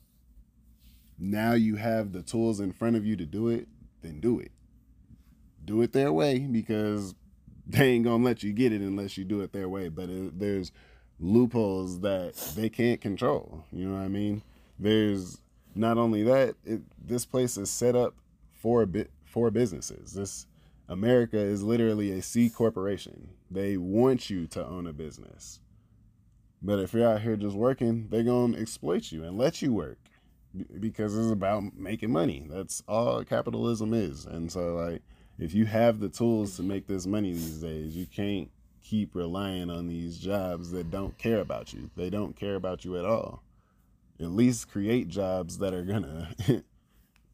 now you have the tools in front of you to do it, then do it. Do it their way because they ain't gonna let you get it unless you do it their way. But it, there's loopholes that they can't control. You know what I mean? There's not only that, it, this place is set up for bit for businesses. This America is literally a C corporation. They want you to own a business. But if you're out here just working, they're gonna exploit you and let you work because it's about making money. That's all capitalism is. And so, like, if you have the tools to make this money these days, you can't keep relying on these jobs that don't care about you. They don't care about you at all. At least create jobs that are gonna.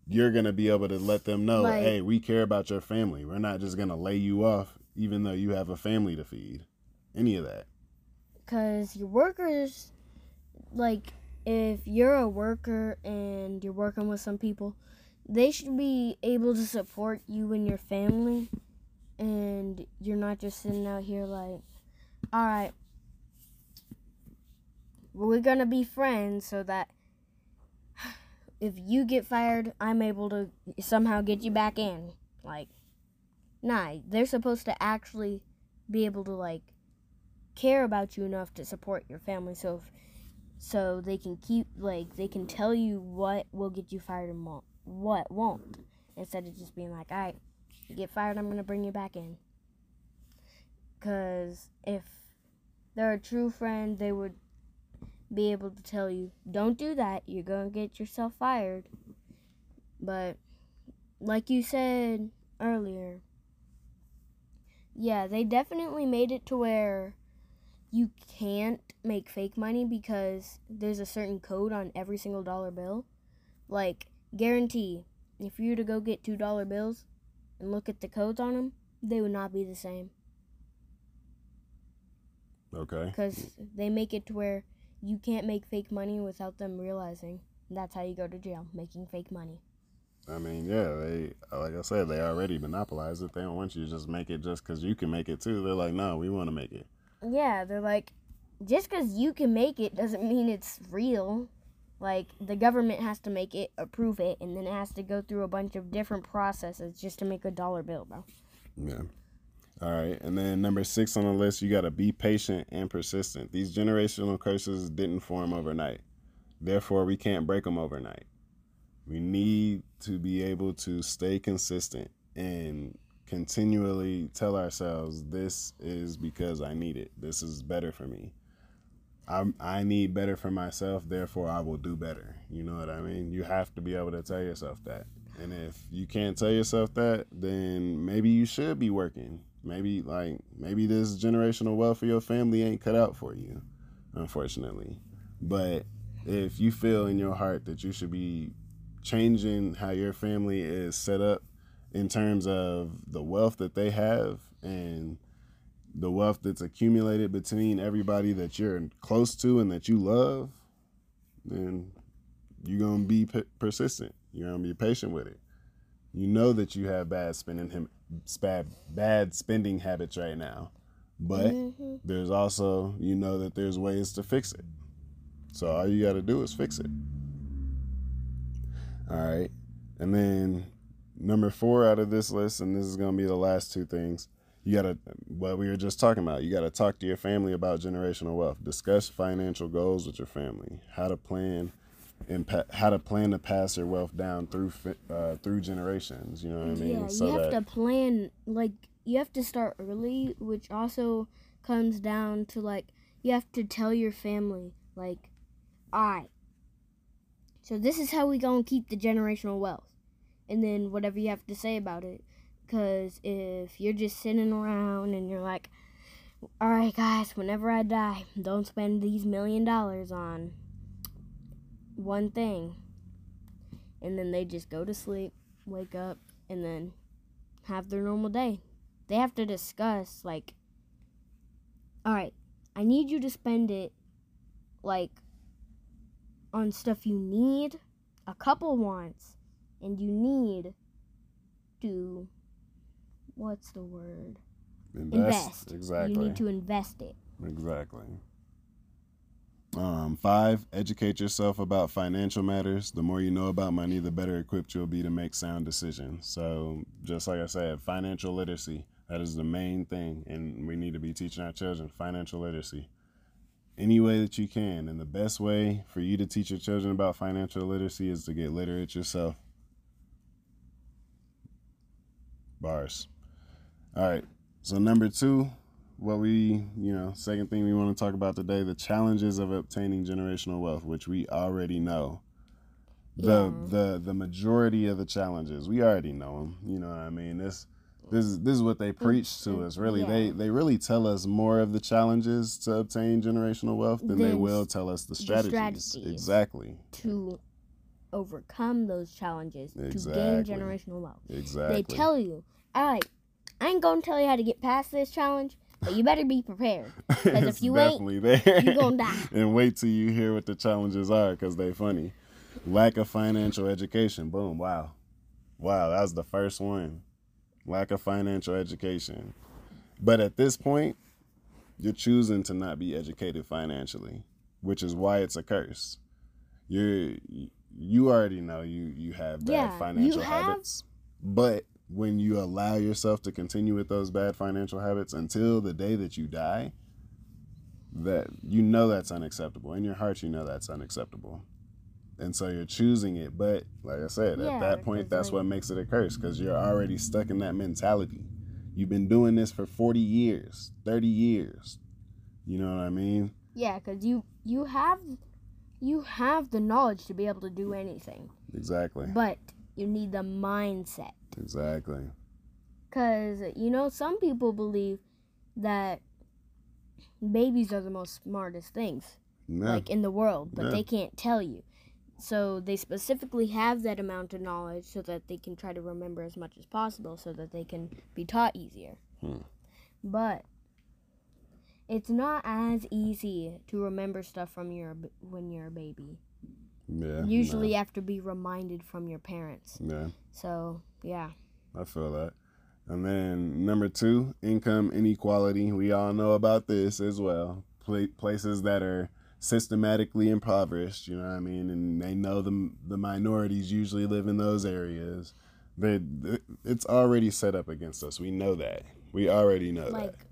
You're gonna be able to let them know, Like- hey, we care about your family. We're not just gonna lay you off, even though you have a family to feed. Any of that. Because your workers, like, if you're a worker and you're working with some people, they should be able to support you and your family. And you're not just sitting out here like, all right, we're to be friends so that if you get fired, I'm able to somehow get you back in. Like, nah, they're supposed to actually be able to like care about you enough to support your family so if, so they can keep like they can tell you what will get you fired and what won't instead of just being like all right you get fired i'm gonna bring you back in because if they're a true friend they would be able to tell you don't do that you're gonna get yourself fired but like you said earlier yeah they definitely made it to where you can't make fake money because there's a certain code on every single dollar bill. Like, guarantee, if you were to go get $2 bills and look at the codes on them, they would not be the same. Okay. Because they make it to where you can't make fake money without them realizing. That's how you go to jail, making fake money. I mean, yeah, they like I said, they already monopolize it. They don't want you to just make it just because you can make it too. They're like, no, we want to make it. Yeah, they're like, just because you can make it doesn't mean it's real. Like, the government has to make it, approve it, and then it has to go through a bunch of different processes just to make a dollar bill, bro. Yeah. All right. And then number six on the list, you got to be patient and persistent. These generational curses didn't form overnight. Therefore, we can't break them overnight. We need to be able to stay consistent and continually tell ourselves this is because I need it. This is better for me. I I need better for myself, therefore I will do better. You know what I mean? You have to be able to tell yourself that. And if you can't tell yourself that, then maybe you should be working. Maybe like maybe this generational wealth for your family ain't cut out for you, unfortunately. But if you feel in your heart that you should be changing how your family is set up in terms of the wealth that they have and the wealth that's accumulated between everybody that you're close to and that you love, then you're going to be p- persistent. You're going to be patient with it. You know that you have bad spending him bad, bad spending habits right now. But mm-hmm. there's also, you know that there's ways to fix it. So all you got to do is fix it. All right. And then number four out of this list, and this is going to be the last two things. You got to, what we were just talking about, you got to talk to your family about generational wealth. Discuss financial goals with your family. How to plan and pa- how to plan to pass your wealth down through uh, through generations. You know what I mean? Yeah, so you have that, to plan. Like you have to start early, which also comes down to like you have to tell your family like, I. So this is how we gonna keep the generational wealth and then whatever you have to say about it. Because if you're just sitting around and you're like, all right, guys, whenever I die, don't spend these million dollars on one thing. And then they just go to sleep, wake up, and then have their normal day. They have to discuss, like, all right, I need you to spend it, like, on stuff you need, a couple wants, and you need to what's the word invest, invest. exactly you need to invest it exactly um, five, educate yourself about financial matters. The more you know about money, the better equipped you'll be to make sound decisions. So, just like I said, financial literacy, that is the main thing. And we need to be teaching our children financial literacy any way that you can. And the best way for you to teach your children about financial literacy is to get literate yourself. Bars. All right. So number two, what we, you know, second thing we want to talk about today, the challenges of obtaining generational wealth, which we already know. The yeah. the the majority of the challenges we already know them. You know what I mean? This this is this is what they preach to us. Really, yeah. they they really tell us more of the challenges to obtain generational wealth than they will tell us the strategies. the strategies. Exactly. To overcome those challenges exactly. to gain generational wealth. Exactly. They tell you, all right, I ain't gonna tell you how to get past this challenge, but you better be prepared. Because if you ain't, there. you're gonna die. and wait till you hear what the challenges are, because they funny. Lack of financial education. Boom. Wow. Wow, that was the first one. Lack of financial education. But at this point, you're choosing to not be educated financially, which is why it's a curse. You're you already know you you have bad yeah, financial have... habits, but when you allow yourself to continue with those bad financial habits until the day that you die, that you know that's unacceptable. In your heart, you know that's unacceptable. And so you're choosing it. But like I said, Yeah, at that point, that's like- what makes it a curse because you're already stuck in that mentality. You've been doing this for 40 years, 30 years. You know what I mean? Yeah, because you you have you have the knowledge to be able to do anything, Exactly. but you need the mindset. Exactly. Because you know, some people believe that babies are the most smartest things Yeah. like in the world, but Yeah. they can't tell you. So they specifically have that amount of knowledge so that they can try to remember as much as possible so that they can be taught easier. Hmm. But it's not as easy to remember stuff from your when you're a baby. Yeah. Usually you have to be reminded from your parents. Yeah. So, yeah. I feel that. And then number two, income inequality. We all know about this as well. Pla- places that are systematically impoverished, you know what I mean, and they know the the minorities usually live in those areas. They, it's already set up against us. We know that. We already know like that.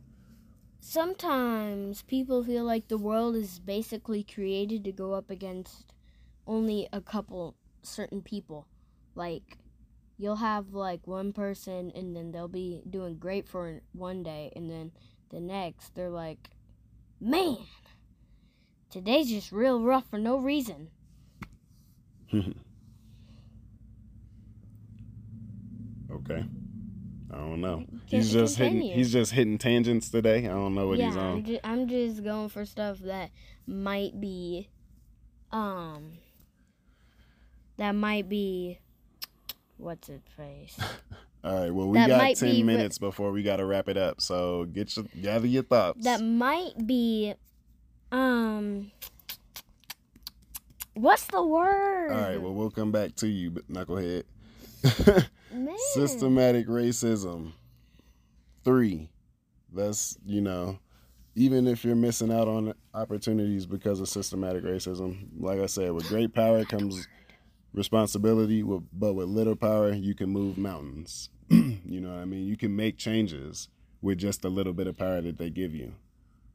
sometimes people feel like the world is basically created to go up against only a couple certain people like you'll have like one person and then they'll be doing great for one day and then the next they're like man today's just real rough for no reason okay. I don't know. He's just hitting. He's just hitting tangents today. I don't know what yeah he's on. I'm, ju- I'm just going for stuff that might be um that might be what's it face All right. Well, we That got ten be minutes before we got to wrap it up. So get your gather your thoughts. that might be um what's the word All right. Well, we'll come back to you, but knucklehead. Systematic racism. Three. That's you know, even if you're missing out on opportunities because of systematic racism, like I said, with great power comes responsibility. With, but with little power, you can move mountains. you know what I mean? You can make changes with just a little bit of power that they give you.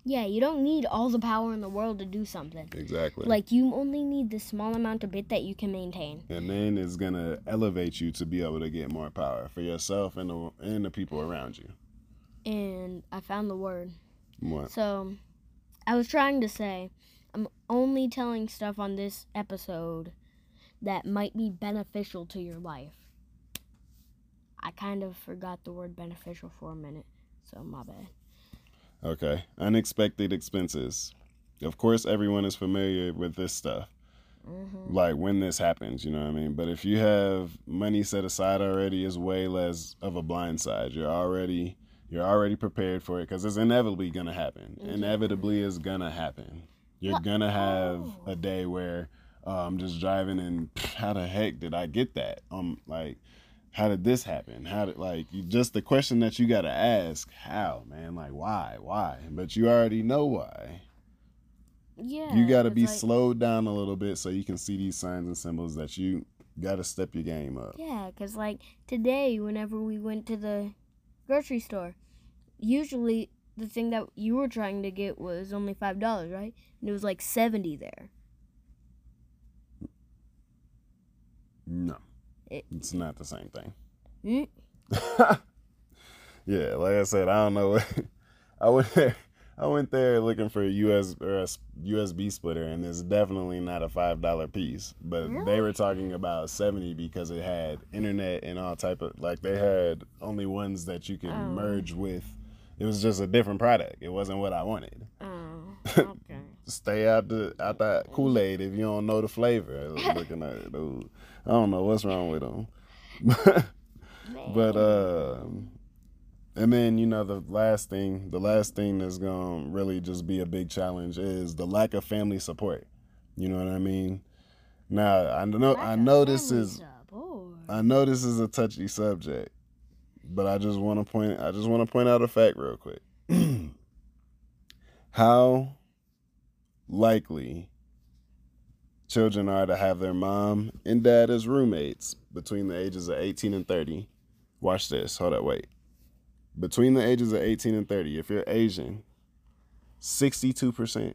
yeah you don't need all the power in the world to do something Exactly. like you only need the small amount of bit that you can maintain and then it's gonna elevate you to be able to get more power for yourself and the and the people around you. and i found the word What? So, I was trying to say, I'm only telling stuff on this episode that might be beneficial to your life. I kind of forgot the word beneficial for a minute, so my bad. Okay. Unexpected expenses. Of course, everyone is familiar with this stuff. hmm Like when this happens, you know what I mean? But if you have money set aside already, is way less of a blind side. You're already you're already prepared for it because it's inevitably gonna happen. Yeah. Inevitably is gonna happen. You're What? gonna have Oh. a day where uh, I'm just driving and how the heck did I get that? Um, like how did this happen? How did like you just the question that you gotta ask? How man? Like why? Why? But you already know why. Yeah. you gotta be like- slowed down a little bit so you can see these signs and symbols that you gotta step your game up. Yeah, because like today, whenever we went to the grocery store, usually the thing that you were trying to get was only $5, right? And it was like 70 there. No, It- it's not the same thing. Mm? yeah, like I said, I don't know. I went there. I went there looking for a US or a USB splitter, and it's definitely not a five dollar piece. But they were talking about seventy because it had internet and all type of like they had only ones that you could Oh. merge with. It was just a different product. It wasn't what I wanted. Oh, okay. Stay out the out that Kool Aid if you don't know the flavor. Looking at it, dude. I don't know what's wrong with them. but uh, and then you know the last thing, the last thing that's gonna really just be a big challenge is the lack of family support. You know what I mean? Now I know I know this is I know this is a touchy subject, but I just want to point I just want to point out a fact real quick. How likely children are to have their mom and dad as roommates between the ages of 18 and 30 Watch this. Hold up, wait. Between the ages of 18 and 30, if you're Asian, 62%.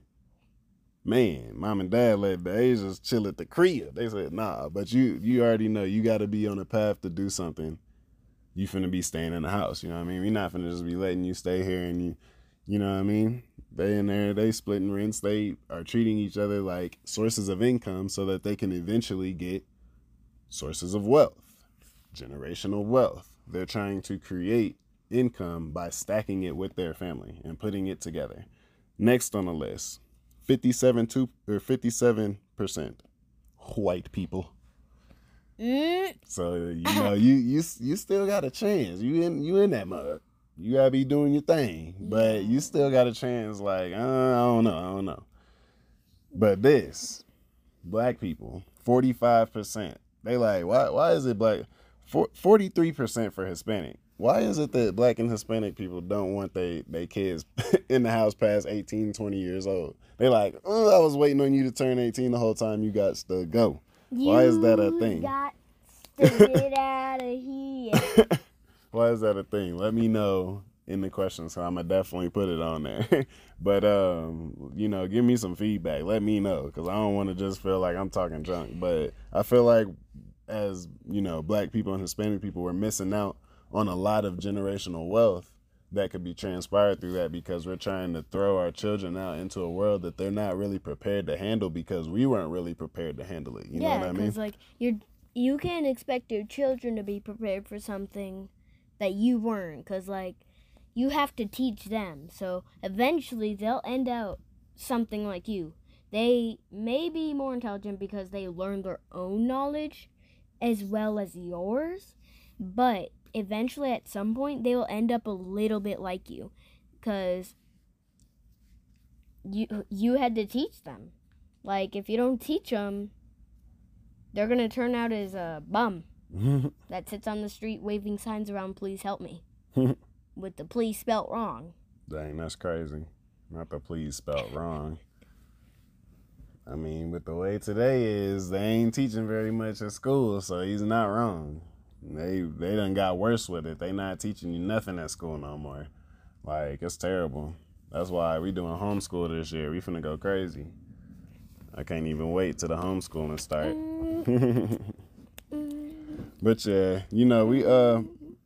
Man, mom and dad let the Asians chill at the crib. They said, nah, but you you already know you gotta be on a path to do something. You finna be staying in the house. You know what I mean? We're not finna just be letting you stay here and you you know what I mean? They in there, they splitting rents, they are treating each other like sources of income so that they can eventually get sources of wealth, generational wealth. They're trying to create income by stacking it with their family and putting it together. Next on the list, 57 two, or 57% white people. Mm, So you know you you you still got a chance. You in you in that mug. You gotta be doing your thing, but you still got a chance. Like uh, I don't know, I don't know. But this, black people, forty five percent. They like why why is it black? Forty three percent for Hispanic. Why is it that black and Hispanic people don't want they they kids in the house past 18, 20 years old? They like, oh, I was waiting on you to turn eighteen the whole time. You got to go. Why is that a you thing? Got to get out of here. Why is that a thing? Let me know in the questions. So I'm gonna definitely put it on there. but um, you know, give me some feedback. Let me know because I don't want to just feel like I'm talking junk. But I feel like as you know, black people and Hispanic people, we're missing out on a lot of generational wealth that could be transpired through that because we're trying to throw our children out into a world that they're not really prepared to handle because we weren't really prepared to handle it. You know yeah, what I mean? because like you're you can't expect your children to be prepared for something that you weren't. Because like you have to teach them. So eventually they'll end out something like you. They may be more intelligent because they learn their own knowledge as well as yours, but eventually at some point they will end up a little bit like you because you you had to teach them. Like if you don't teach them, they're gonna turn out as a bum that sits on the street waving signs around. Please help me, with the please spelt wrong. Dang, that's crazy. Not the please spelled wrong. I mean, with the way today is, they ain't teaching very much at school, so he's not wrong. They they done got worse with it. They not teaching you nothing at school no more. Like it's terrible. That's why we doing homeschool this year. We finna go crazy. I can't even wait till the homeschooling start. Mm. But yeah, you know we uh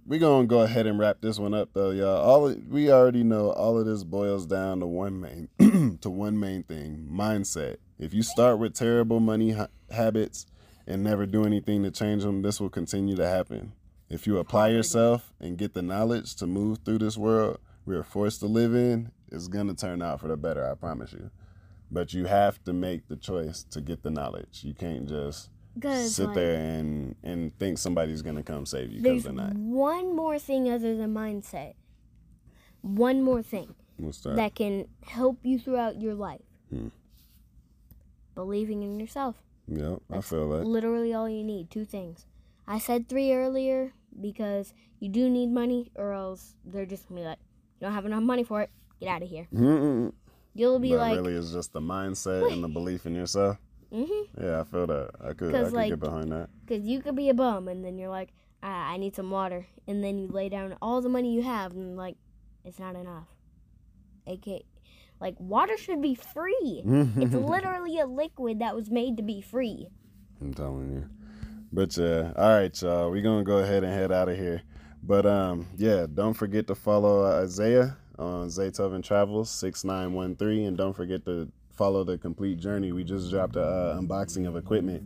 we gonna go ahead and wrap this one up though, y'all. All of- we already know all of this boils down to one main to one main thing: mindset. If you start with terrible money ha- habits and never do anything to change them, this will continue to happen. If you apply yourself and get the knowledge to move through this world we are forced to live in, it's gonna turn out for the better. I promise you. But you have to make the choice to get the knowledge. You can't just sit like, there and and think somebody's gonna come save you because they're not. one more thing other than mindset. One more thing What's that? that can help you throughout your life. Hmm. Believing in yourself. Yep, I feel that. Literally all you need. Two things. I said three earlier because you do need money, or else they're just gonna be like, you don't have enough money for it. Get out of here. Mm-mm. You'll be But like, really, it's just the mindset and the belief in yourself. Mm-hmm. Yeah, I feel that. I could, I could like- get behind that. Because you could be a bum, and then you're like, ah, I need some water. And then you lay down all the money you have, and like, it's not enough. AK, like, water should be free. it's literally a liquid that was made to be free. I'm telling you. But yeah, all right, y'all. We're gonna go ahead and head out of here. But um, yeah, don't forget to follow Isaiah on Zaytoven Travels six nine one three, and don't forget to follow the complete journey. We just dropped a uh, unboxing of equipment,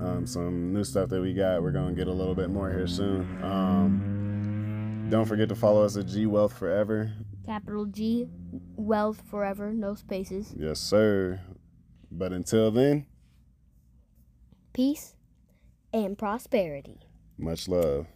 um, some new stuff that we got. We're gonna get a little bit more here soon. Um, don't forget to follow us at G Wealth Forever. Capital G, wealth forever, no spaces. Yes, sir. But until then, Peace and prosperity. much love.